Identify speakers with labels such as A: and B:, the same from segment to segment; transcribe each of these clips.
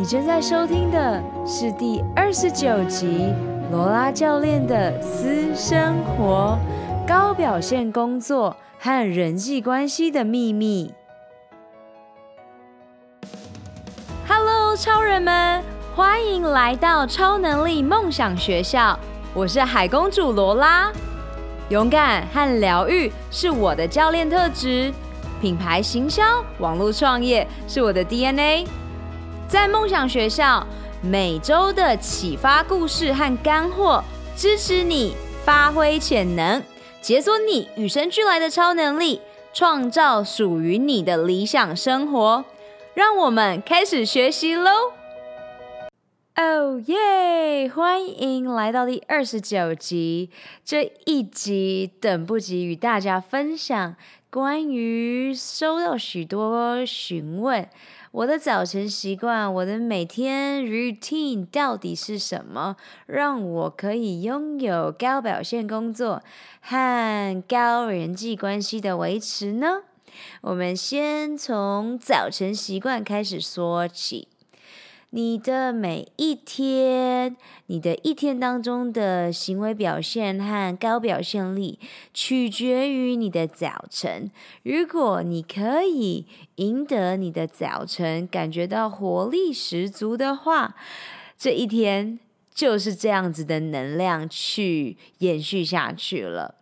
A: 你正在收听的是第二十九集罗拉教练的私生活、高表现工作和人际关系的秘密。Hello，超人们，欢迎来到超能力梦想学校。我是海公主罗拉。勇敢和疗愈是我的教练特质，品牌行销、网络创业是我的 DNA。在梦想学校，每周的启发故事和干货，支持你发挥潜能，解锁你与生俱来的超能力，创造属于你的理想生活。让我们开始学习喽！哦耶！欢迎来到第二十九集。这一集等不及与大家分享关于收到许多询问，我的早晨习惯，我的每天 routine 到底是什么，让我可以拥有高表现工作和高人际关系的维持呢？我们先从早晨习惯开始说起。你的每一天，你的一天当中的行为表现和高表现力，取决于你的早晨。如果你可以赢得你的早晨，感觉到活力十足的话，这一天就是这样子的能量去延续下去了。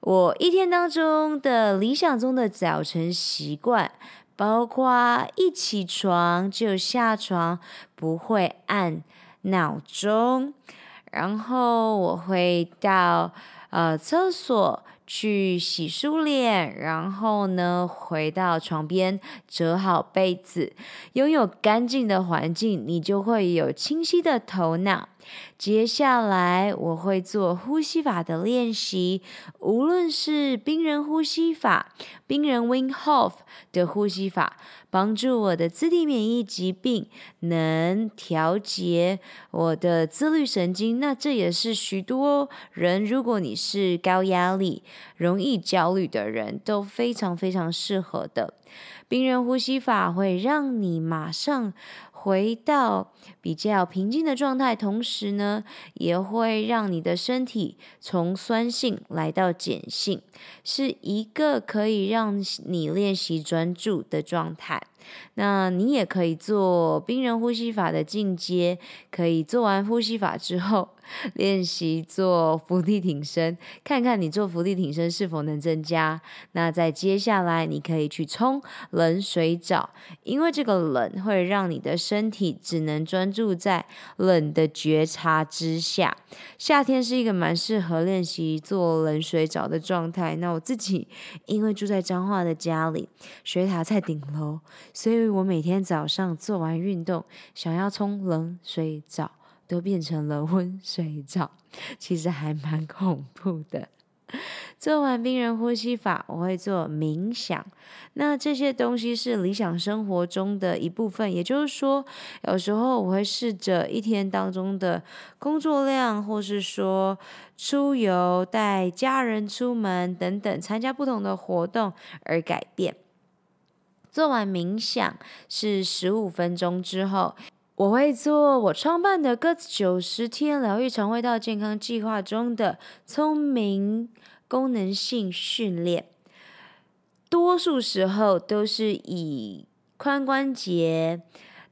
A: 我一天当中的理想中的早晨习惯。包括一起床就下床，不会按闹钟，然后我会到呃厕所去洗漱脸，然后呢回到床边折好被子，拥有干净的环境，你就会有清晰的头脑。接下来我会做呼吸法的练习，无论是冰人呼吸法、冰人 Wim Hof 的呼吸法，帮助我的自体免疫疾病能调节我的自律神经。那这也是许多人，如果你是高压力、容易焦虑的人，都非常非常适合的。冰人呼吸法会让你马上回到比较平静的状态，同时呢，也会让你的身体从酸性来到碱性，是一个可以让你练习专注的状态。那你也可以做冰人呼吸法的进阶，可以做完呼吸法之后。练习做伏地挺身，看看你做伏地挺身是否能增加。那在接下来，你可以去冲冷水澡，因为这个冷会让你的身体只能专注在冷的觉察之下。夏天是一个蛮适合练习做冷水澡的状态。那我自己因为住在彰化的家里，水塔在顶楼，所以我每天早上做完运动，想要冲冷水澡。都变成了温水澡，其实还蛮恐怖的。做完冰人呼吸法，我会做冥想。那这些东西是理想生活中的一部分，也就是说，有时候我会试着一天当中的工作量，或是说出游、带家人出门等等，参加不同的活动而改变。做完冥想是十五分钟之后。我会做我创办的个九十天疗愈肠胃道健康计划中的聪明功能性训练，多数时候都是以髋关节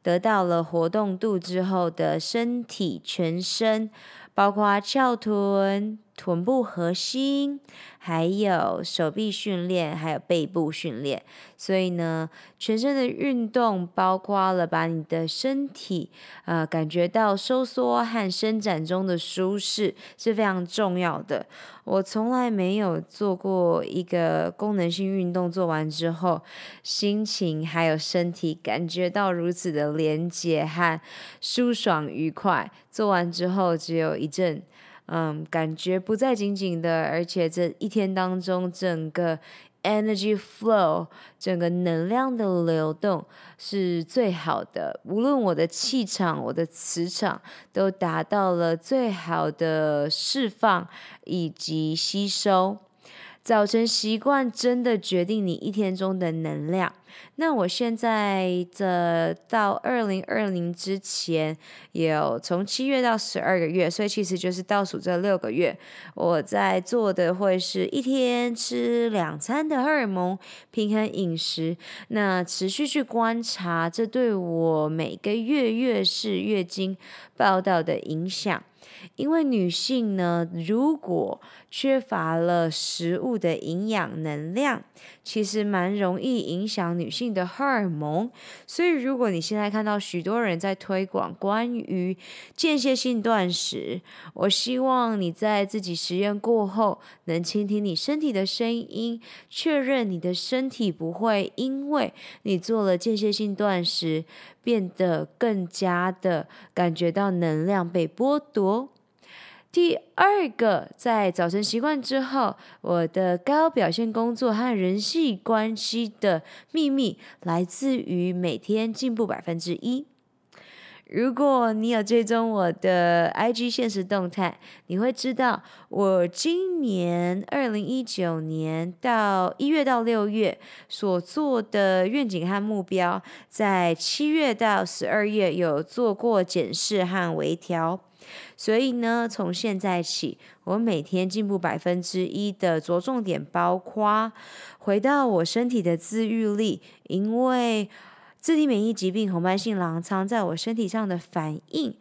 A: 得到了活动度之后的身体全身，包括翘臀。臀部核心，还有手臂训练，还有背部训练。所以呢，全身的运动包括了把你的身体，呃，感觉到收缩和伸展中的舒适是非常重要的。我从来没有做过一个功能性运动，做完之后，心情还有身体感觉到如此的连结和舒爽愉快。做完之后，只有一阵。嗯，感觉不再紧紧的，而且这一天当中，整个 energy flow，整个能量的流动是最好的。无论我的气场、我的磁场都达到了最好的释放以及吸收。早晨习惯真的决定你一天中的能量。那我现在的到二零二零之前，有从七月到十二个月，所以其实就是倒数这六个月，我在做的会是一天吃两餐的荷尔蒙平衡饮食。那持续去观察，这对我每个月月事月经报道的影响。因为女性呢，如果缺乏了食物的营养能量，其实蛮容易影响女性的荷尔蒙。所以，如果你现在看到许多人在推广关于间歇性断食，我希望你在自己实验过后，能倾听你身体的声音，确认你的身体不会因为你做了间歇性断食，变得更加的感觉到能量被剥夺。第二个，在早晨习惯之后，我的高表现工作和人际关系的秘密来自于每天进步百分之一。如果你有追踪我的 IG 现实动态，你会知道我今年二零一九年到一月到六月所做的愿景和目标，在七月到十二月有做过检视和微调。所以呢，从现在起，我每天进步百分之一的着重点包括回到我身体的自愈力，因为自体免疫疾病红斑性狼疮在我身体上的反应，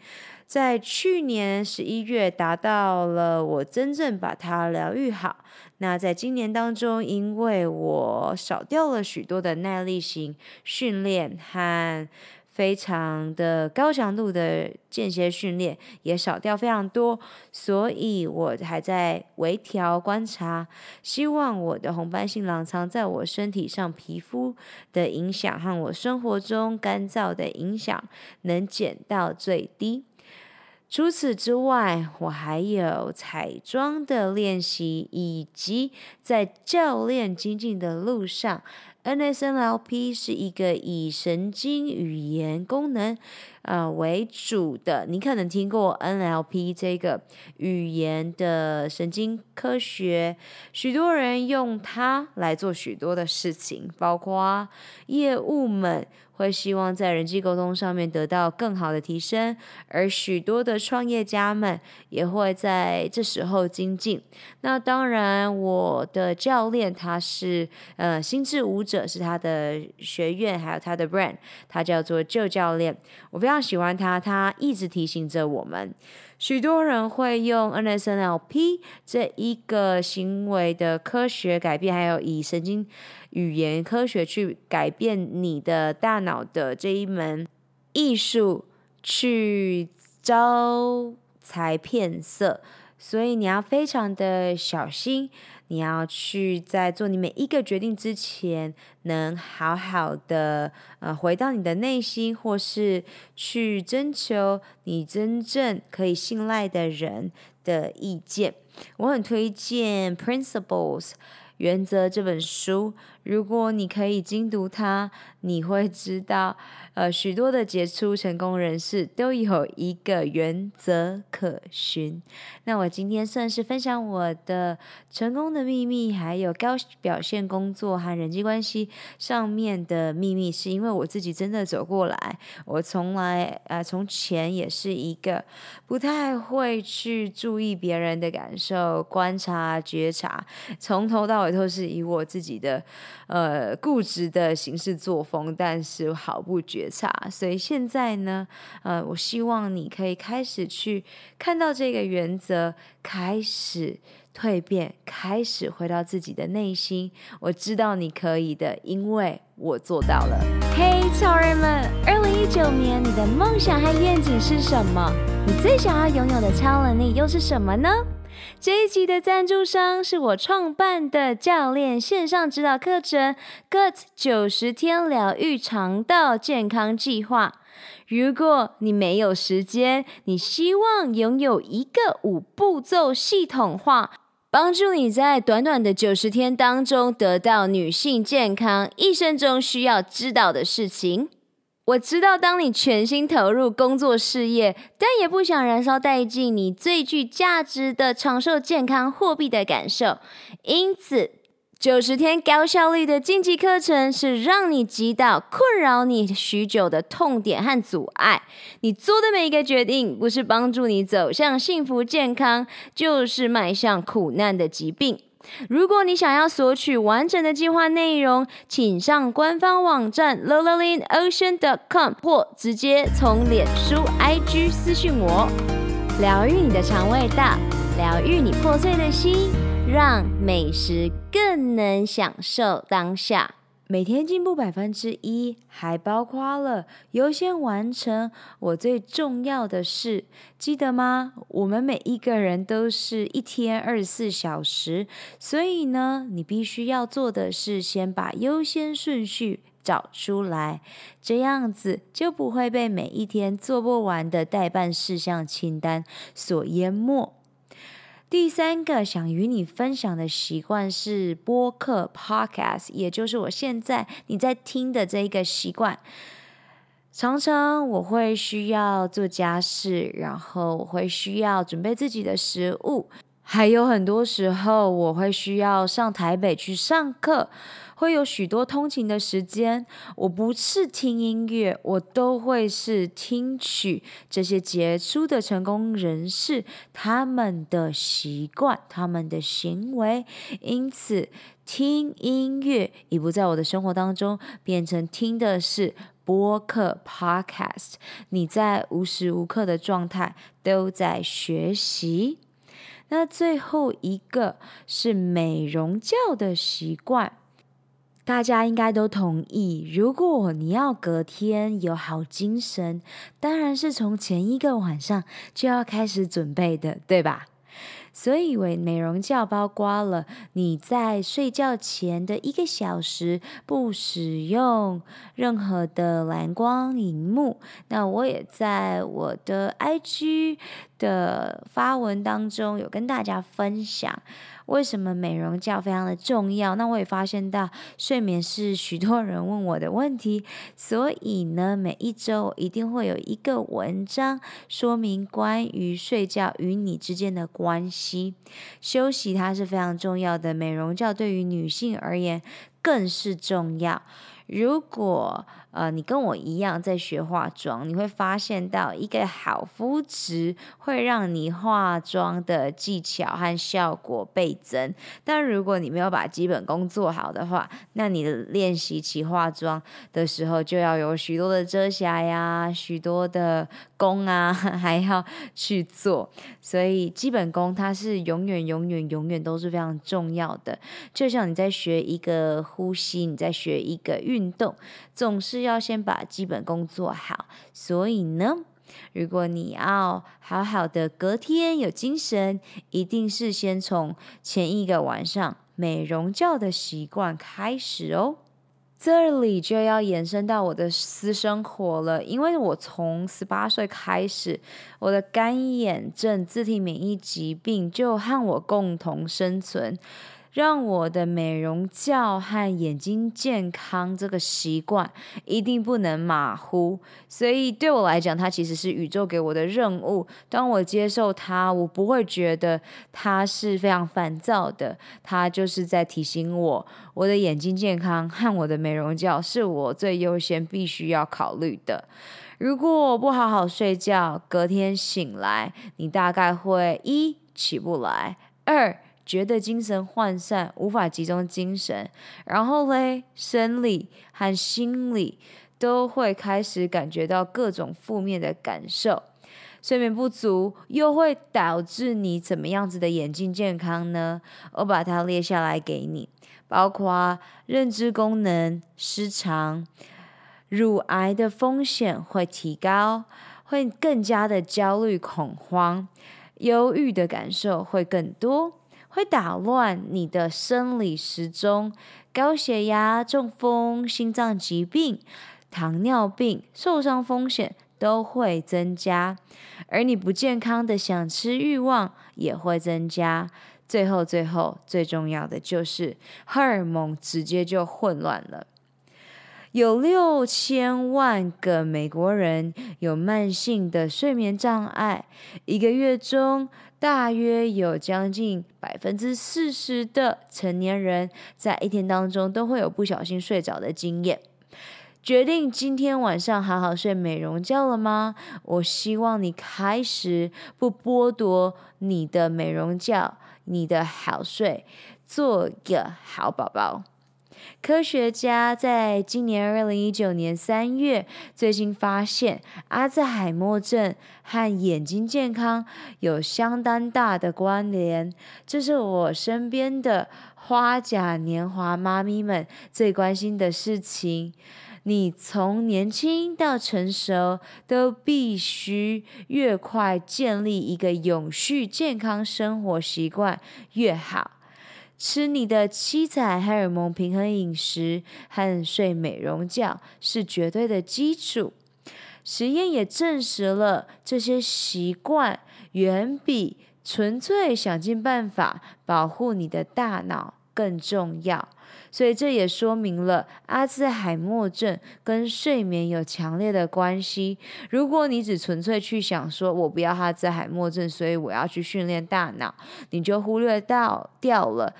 A: 在去年十一月达到了我真正把它疗愈好。那在今年当中，因为我少掉了许多的耐力型训练和。非常的高强度的间歇训练也少掉非常多，所以我还在微调观察，希望我的红斑性狼疮在我身体上皮肤的影响和我生活中干燥的影响能减到最低。除此之外，我还有彩妆的练习，以及在教练精进的路上。NSNLP 是一个以神经语言功能啊为主的，你可能听过 NLP 这个语言的神经科学，许多人用它来做许多的事情，包括业务们。会希望在人际沟通上面得到更好的提升，而许多的创业家们也会在这时候精进。那当然，我的教练他是呃心智舞者，是他的学院，还有他的 brand，他叫做旧教练。我非常喜欢他，他一直提醒着我们。许多人会用 NSNLP 这一个行为的科学改变，还有以神经语言科学去改变你的大脑的这一门艺术，去招财骗色，所以你要非常的小心。你要去在做你每一个决定之前，能好好的呃回到你的内心，或是去征求你真正可以信赖的人的意见。我很推荐《Principles》原则这本书。如果你可以精读它，你会知道，呃，许多的杰出成功人士都有一个原则可循。那我今天算是分享我的成功的秘密，还有高表现工作和人际关系上面的秘密，是因为我自己真的走过来。我从来，呃，从前也是一个不太会去注意别人的感受、观察、觉察，从头到尾都是以我自己的。呃，固执的行事作风，但是毫不觉察。所以现在呢，呃，我希望你可以开始去看到这个原则，开始蜕变，开始回到自己的内心。我知道你可以的，因为我做到了。嘿，超人们，二零一九年你的梦想和愿景是什么？你最想要拥有的超能力又是什么呢？这一集的赞助商是我创办的教练线上指导课程 “GUT 九十天疗愈肠道健康计划”。如果你没有时间，你希望拥有一个五步骤系统化，帮助你在短短的九十天当中得到女性健康一生中需要知道的事情。我知道，当你全心投入工作事业，但也不想燃烧殆尽你最具价值的长寿、健康、货币的感受。因此，九十天高效率的晋级课程是让你击倒困扰你许久的痛点和阻碍。你做的每一个决定，不是帮助你走向幸福健康，就是迈向苦难的疾病。如果你想要索取完整的计划内容，请上官方网站 l o l a l i n o c e a n c o m 或直接从脸书 IG 私讯我。疗愈你的肠胃道，疗愈你破碎的心，让美食更能享受当下。每天进步百分之一，还包括了优先完成我最重要的事，记得吗？我们每一个人都是一天二十四小时，所以呢，你必须要做的是先把优先顺序找出来，这样子就不会被每一天做不完的待办事项清单所淹没。第三个想与你分享的习惯是播客 （podcast），也就是我现在你在听的这一个习惯。常常我会需要做家事，然后我会需要准备自己的食物，还有很多时候我会需要上台北去上课。会有许多通勤的时间，我不是听音乐，我都会是听取这些杰出的成功人士他们的习惯、他们的行为。因此，听音乐已不在我的生活当中，变成听的是播客 （podcast）。你在无时无刻的状态都在学习。那最后一个是美容觉的习惯。大家应该都同意，如果你要隔天有好精神，当然是从前一个晚上就要开始准备的，对吧？所以，为美容觉包括了你在睡觉前的一个小时不使用任何的蓝光荧幕。那我也在我的 IG 的发文当中有跟大家分享。为什么美容觉非常的重要？那我也发现到睡眠是许多人问我的问题，所以呢，每一周一定会有一个文章说明关于睡觉与你之间的关系。休息它是非常重要的，美容觉对于女性而言更是重要。如果呃，你跟我一样在学化妆，你会发现到一个好肤质会让你化妆的技巧和效果倍增。但如果你没有把基本功做好的话，那你练习起化妆的时候就要有许多的遮瑕呀，许多的功啊，还要去做。所以基本功它是永远、永远、永远都是非常重要的。就像你在学一个呼吸，你在学一个运动，总是。要先把基本功做好，所以呢，如果你要好好的隔天有精神，一定是先从前一个晚上美容觉的习惯开始哦。这里就要延伸到我的私生活了，因为我从十八岁开始，我的干眼症自体免疫疾病就和我共同生存。让我的美容觉和眼睛健康这个习惯一定不能马虎，所以对我来讲，它其实是宇宙给我的任务。当我接受它，我不会觉得它是非常烦躁的，它就是在提醒我，我的眼睛健康和我的美容觉是我最优先必须要考虑的。如果我不好好睡觉，隔天醒来，你大概会一起不来，二。觉得精神涣散，无法集中精神，然后嘞，生理和心理都会开始感觉到各种负面的感受。睡眠不足又会导致你怎么样子的眼睛健康呢？我把它列下来给你，包括认知功能失常，乳癌的风险会提高，会更加的焦虑恐慌，忧郁的感受会更多。会打乱你的生理时钟，高血压、中风、心脏疾病、糖尿病、受伤风险都会增加，而你不健康的想吃欲望也会增加。最后，最后最重要的就是荷尔蒙直接就混乱了。有六千万个美国人有慢性的睡眠障碍，一个月中大约有将近百分之四十的成年人在一天当中都会有不小心睡着的经验。决定今天晚上好好睡美容觉了吗？我希望你开始不剥夺你的美容觉，你的好睡，做个好宝宝。科学家在今年二零一九年三月最新发现，阿兹海默症和眼睛健康有相当大的关联。这是我身边的花甲年华妈咪们最关心的事情。你从年轻到成熟，都必须越快建立一个永续健康生活习惯越好。吃你的七彩荷尔蒙平衡饮食和睡美容觉是绝对的基础。实验也证实了这些习惯远比纯粹想尽办法保护你的大脑更重要。所以这也说明了阿兹海默症跟睡眠有强烈的关系。如果你只纯粹去想说，我不要阿兹海默症，所以我要去训练大脑，你就忽略到掉了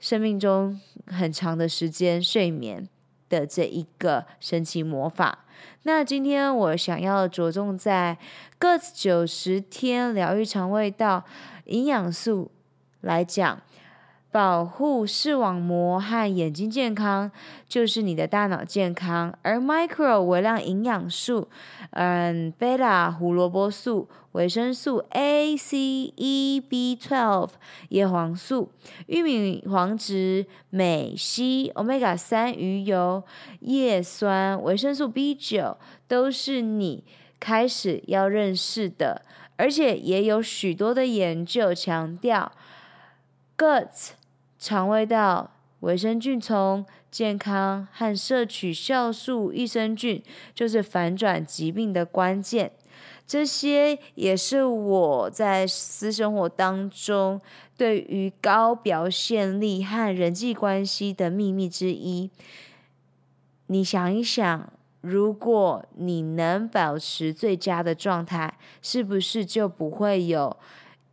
A: 生命中很长的时间睡眠的这一个神奇魔法。那今天我想要着重在 GUTS 九十天疗愈肠胃道营养素来讲。保护视网膜和眼睛健康，就是你的大脑健康。而 Micro 微量营养素，嗯，贝塔胡萝卜素、维生素 A、C、E、B12、叶黄素、玉米黄质、镁、硒、Omega 三鱼油、叶酸、维生素 B 九，都是你开始要认识的。而且也有许多的研究强调，GUTS。肠胃道维生菌从健康和摄取酵素益生菌，就是反转疾病的关键。这些也是我在私生活当中对于高表现力和人际关系的秘密之一。你想一想，如果你能保持最佳的状态，是不是就不会有？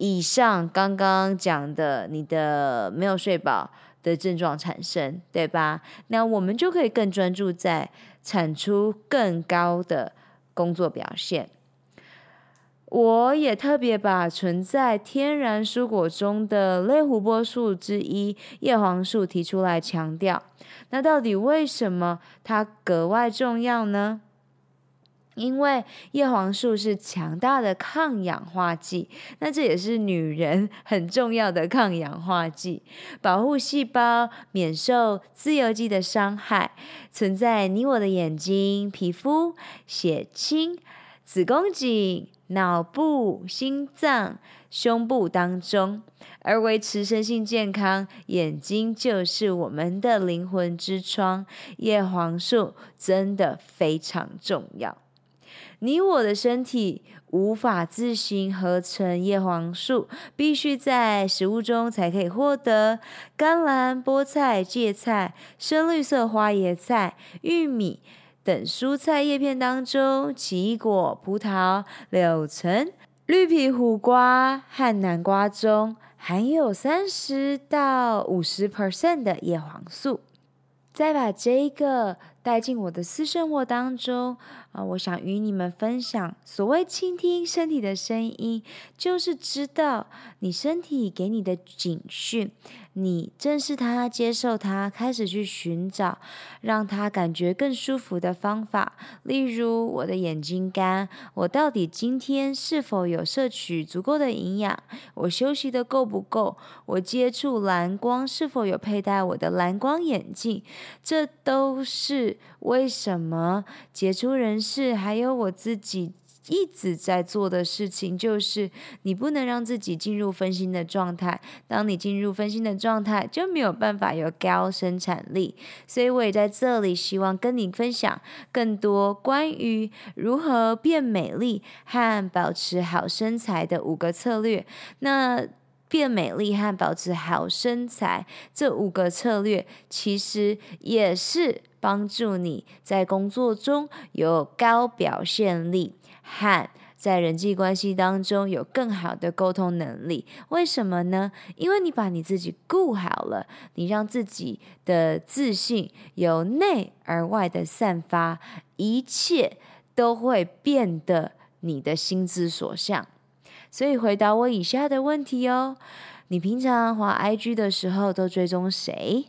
A: 以上刚刚讲的，你的没有睡饱的症状产生，对吧？那我们就可以更专注在产出更高的工作表现。我也特别把存在天然蔬果中的类胡萝卜素之一叶黄素提出来强调。那到底为什么它格外重要呢？因为叶黄素是强大的抗氧化剂，那这也是女人 很重要的抗氧化剂，保护细胞免受自由基的伤害，存在你我的眼睛、皮肤、血清、子宫颈、脑部、心脏、胸部当中，而维持身心健康，眼睛就是我们的灵魂之窗，叶黄素真的非常重要。你我的身体无法自行合成叶黄素，必须在食物中才可以获得。甘蓝、菠菜、芥菜、深绿色花椰菜、玉米等蔬菜叶片当中，奇异果、葡萄、柳橙、绿皮苦瓜和南瓜中含有三十到五十 percent 的叶黄素。再把这个带进我的私生活当中。啊，我想与你们分享，所谓倾听身体的声音，就是知道你身体给你的警讯，你正视它，接受它，开始去寻找让它感觉更舒服的方法。例如，我的眼睛干，我到底今天是否有摄取足够的营养？我休息的够不够？我接触蓝光是否有佩戴我的蓝光眼镜？这都是为什么杰出人士，还有我自己一直在做的事情，就是你不能让自己进入分心的状态。当你进入分心的状态，就没有办法有高生产力。所以我也在这里希望跟你分享更多关于如何变美丽和保持好身材的五个策略。那变美丽和保持好身材这五个策略，其实也是帮助你在工作中有高表现力和在人际关系当中有更好的沟通能力。为什么呢？因为你把你自己顾好了，你让自己的自信由内而外的散发，一切都会变得你的心之所向。所以回答我以下的问题哦：你平常滑 IG 的时候都追踪谁？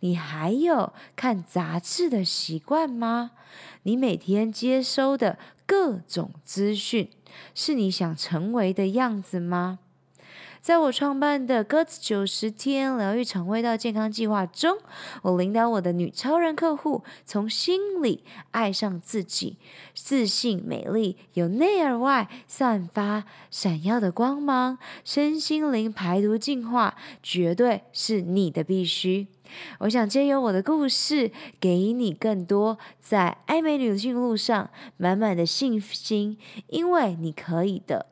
A: 你还有看杂志的习惯吗？你每天接收的各种资讯，是你想成为的样子吗？在我创办的鸽子九十天疗愈肠胃道健康计划中，我领导我的女超人客户从心里爱上自己，自信、美丽，由内而外散发闪耀的光芒，身心灵排毒净化，绝对是你的必须。我想借由我的故事，给你更多在爱美女性路上满满的信心，因为你可以的。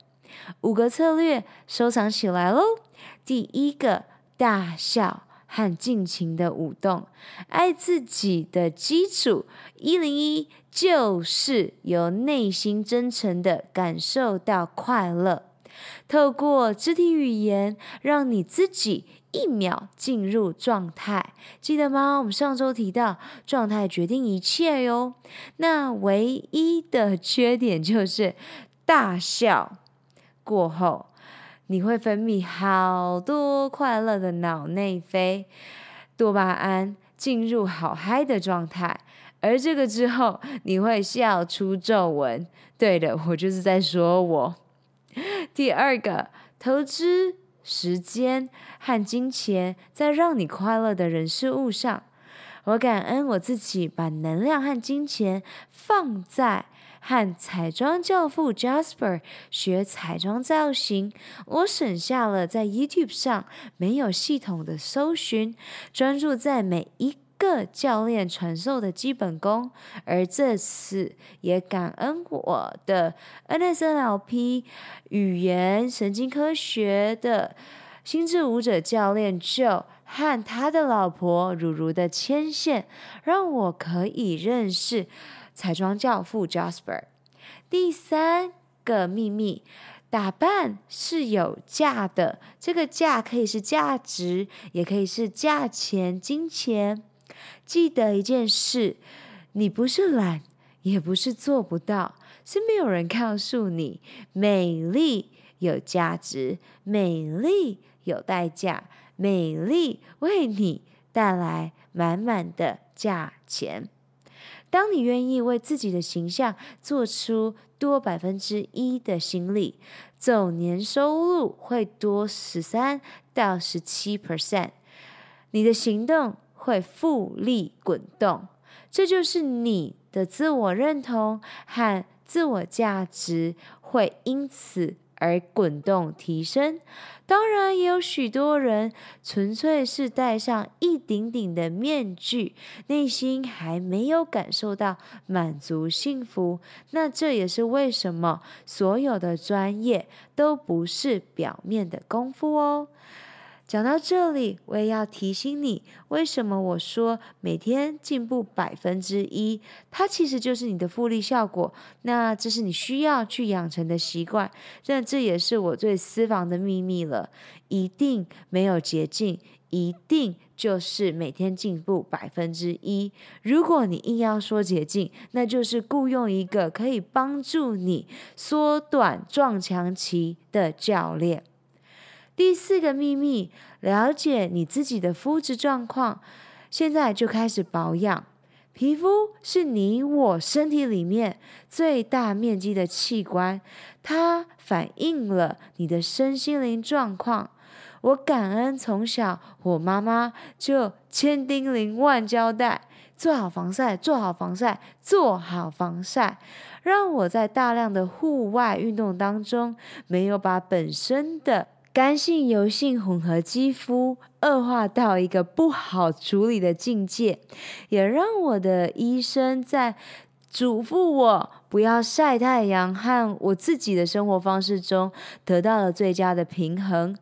A: 五个策略收藏起来喽！第一个，大笑和尽情的舞动，爱自己的基础一零一就是由内心真诚的感受到快乐，透过肢体语言让你自己一秒进入状态。记得吗？我们上周提到状态决定一切哟。那唯一的缺点就是大笑。过后，你会分泌好多快乐的脑内啡、多巴胺，进入好嗨的状态。而这个之后，你会笑出皱纹。对的，我就是在说我。第二个，投资时间和金钱在让你快乐的人事物上。我感恩我自己，把能量和金钱放在。和彩妆教父 Jasper 学彩妆造型，我省下了在 YouTube 上没有系统的搜寻，专注在每一个教练传授的基本功。而这次也感恩我的 NSNLP 语言神经科学的心智舞者教练 Joe 和他的老婆如如的牵线，让我可以认识。彩妆教父 Jasper，第三个秘密，打扮是有价的。这个价可以是价值，也可以是价钱、金钱。记得一件事，你不是懒，也不是做不到，是没有人告诉你，美丽有价值，美丽有代价，美丽为你带来满满的价钱。当你愿意为自己的形象做出多百分之一的心力，总年收入会多十三到十七 percent，你的行动会复利滚动，这就是你的自我认同和自我价值会因此而滚动提升，当然也有许多人纯粹是戴上一顶顶的面具，内心还没有感受到满足幸福。那这也是为什么所有的专业都不是表面的功夫哦。讲到这里，我也要提醒你，为什么我说每天进步百分之一，它其实就是你的复利效果。那这是你需要去养成的习惯。那这也是我最私房的秘密了，一定没有捷径，一定就是每天进步百分之一。如果你硬要说捷径，那就是雇佣一个可以帮助你缩短撞墙期的教练。第四个秘密，了解你自己的肤质状况，现在就开始保养。皮肤是你我身体里面最大面积的器官，它反映了你的身心灵状况。我感恩从小我妈妈就千叮咛万交代，做好防晒，做好防晒，做好防晒，让我在大量的户外运动当中，没有把本身的干性油性混合肌肤恶化到一个不好处理的境界，也让我的医生在嘱咐我不要晒太阳和我自己的生活方式中得到了最佳的平衡。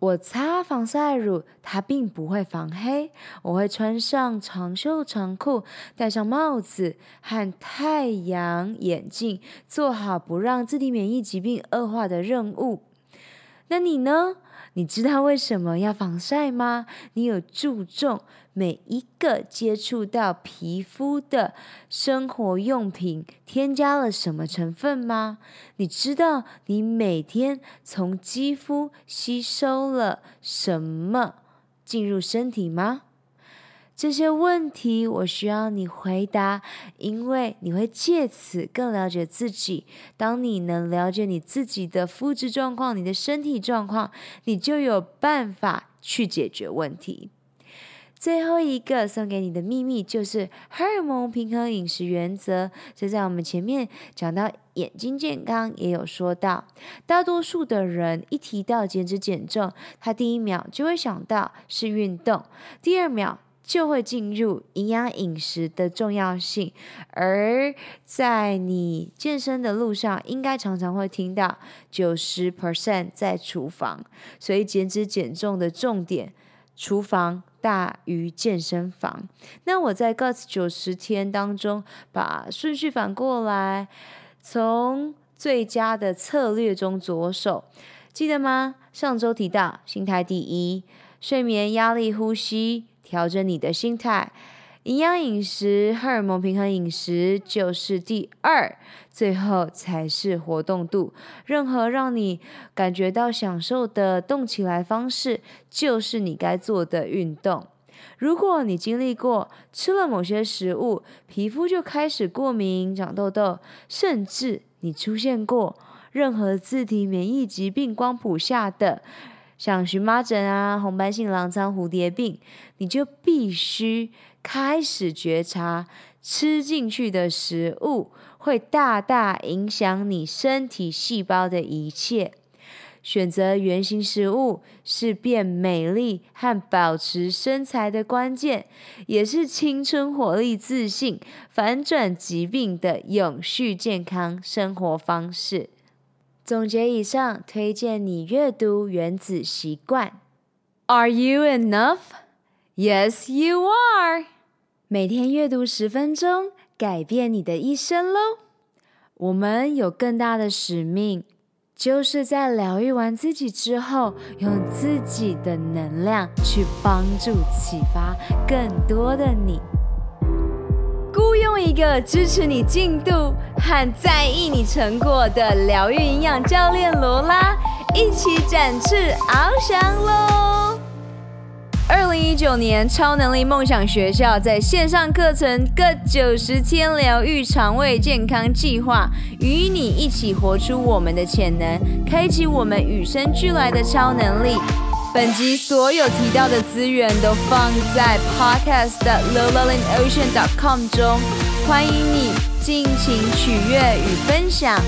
A: 我擦防晒乳，它并不会防黑。我会穿上长袖长裤，戴上帽子和太阳眼镜，做好不让自体免疫疾病恶化的任务。那你呢？你知道为什么要防晒吗？你有注重每一个接触到皮肤的生活用品添加了什么成分吗？你知道你每天从肌肤吸收了什么进入身体吗？这些问题我需要你回答，因为你会借此更了解自己。当你能了解你自己的肤质状况、你的身体状况，你就有办法去解决问题。最后一个送给你的秘密就是荷尔蒙平衡饮食原则。这在我们前面讲到眼睛健康也有说到，大多数的人一提到减脂减重，他第一秒就会想到是运动，第二秒。就会进入营养饮食的重要性，而在你健身的路上，应该常常会听到九十 percent 在厨房，所以减脂减重的重点，厨房大于健身房。那我在 g u t 九十天当中，把顺序反过来，从最佳的策略中着手，记得吗？上周提到心态第一，睡眠、压力、呼吸。调整你的心态，营养饮食、荷尔蒙平衡饮食就是第二，最后才是活动度。任何让你感觉到享受的动起来方式，就是你该做的运动。如果你经历过吃了某些食物，皮肤就开始过敏、长痘痘，甚至你出现过任何自体免疫疾病光谱下的。像荨麻疹啊、红斑性狼疮、蝴蝶病，你就必须开始觉察，吃进去的食物会大大影响你身体细胞的一切。选择原型食物是变美丽和保持身材的关键，也是青春活力、自信、反转疾病的永续健康生活方式。总结以上，推荐你阅读《原子习惯》。Are you enough? Yes, you are. 每天阅读十分钟，改变你的一生喽！我们有更大的使命，就是在疗愈完自己之后，用自己的能量去帮助、启发更多的你。雇佣一个支持你进度和在意你成果的疗愈营养教练罗拉，一起展翅翱翔喽！二零一九年超能力梦想学校在线上课程各九十天疗愈肠胃健康计划，与你一起活出我们的潜能，开启我们与生俱来的超能力。本集所有提到的资源都放在 podcast 的 lolalinocean.com 中，欢迎你尽情取悦与分享。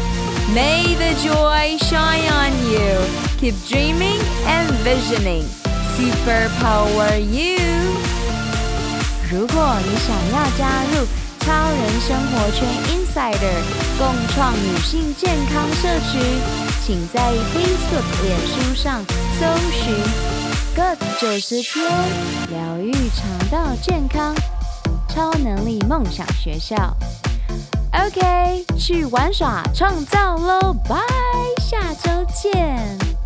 A: May the joy shine on you. Keep dreaming and visioning. Superpower you. 如果你想要加入超人生活圈 Insider 共创女性健康社群。请在 Facebook、脸书上搜寻 “Gut 九十天疗愈肠道健康超能力梦想学校”。OK，去玩耍创造喽！拜，下周见。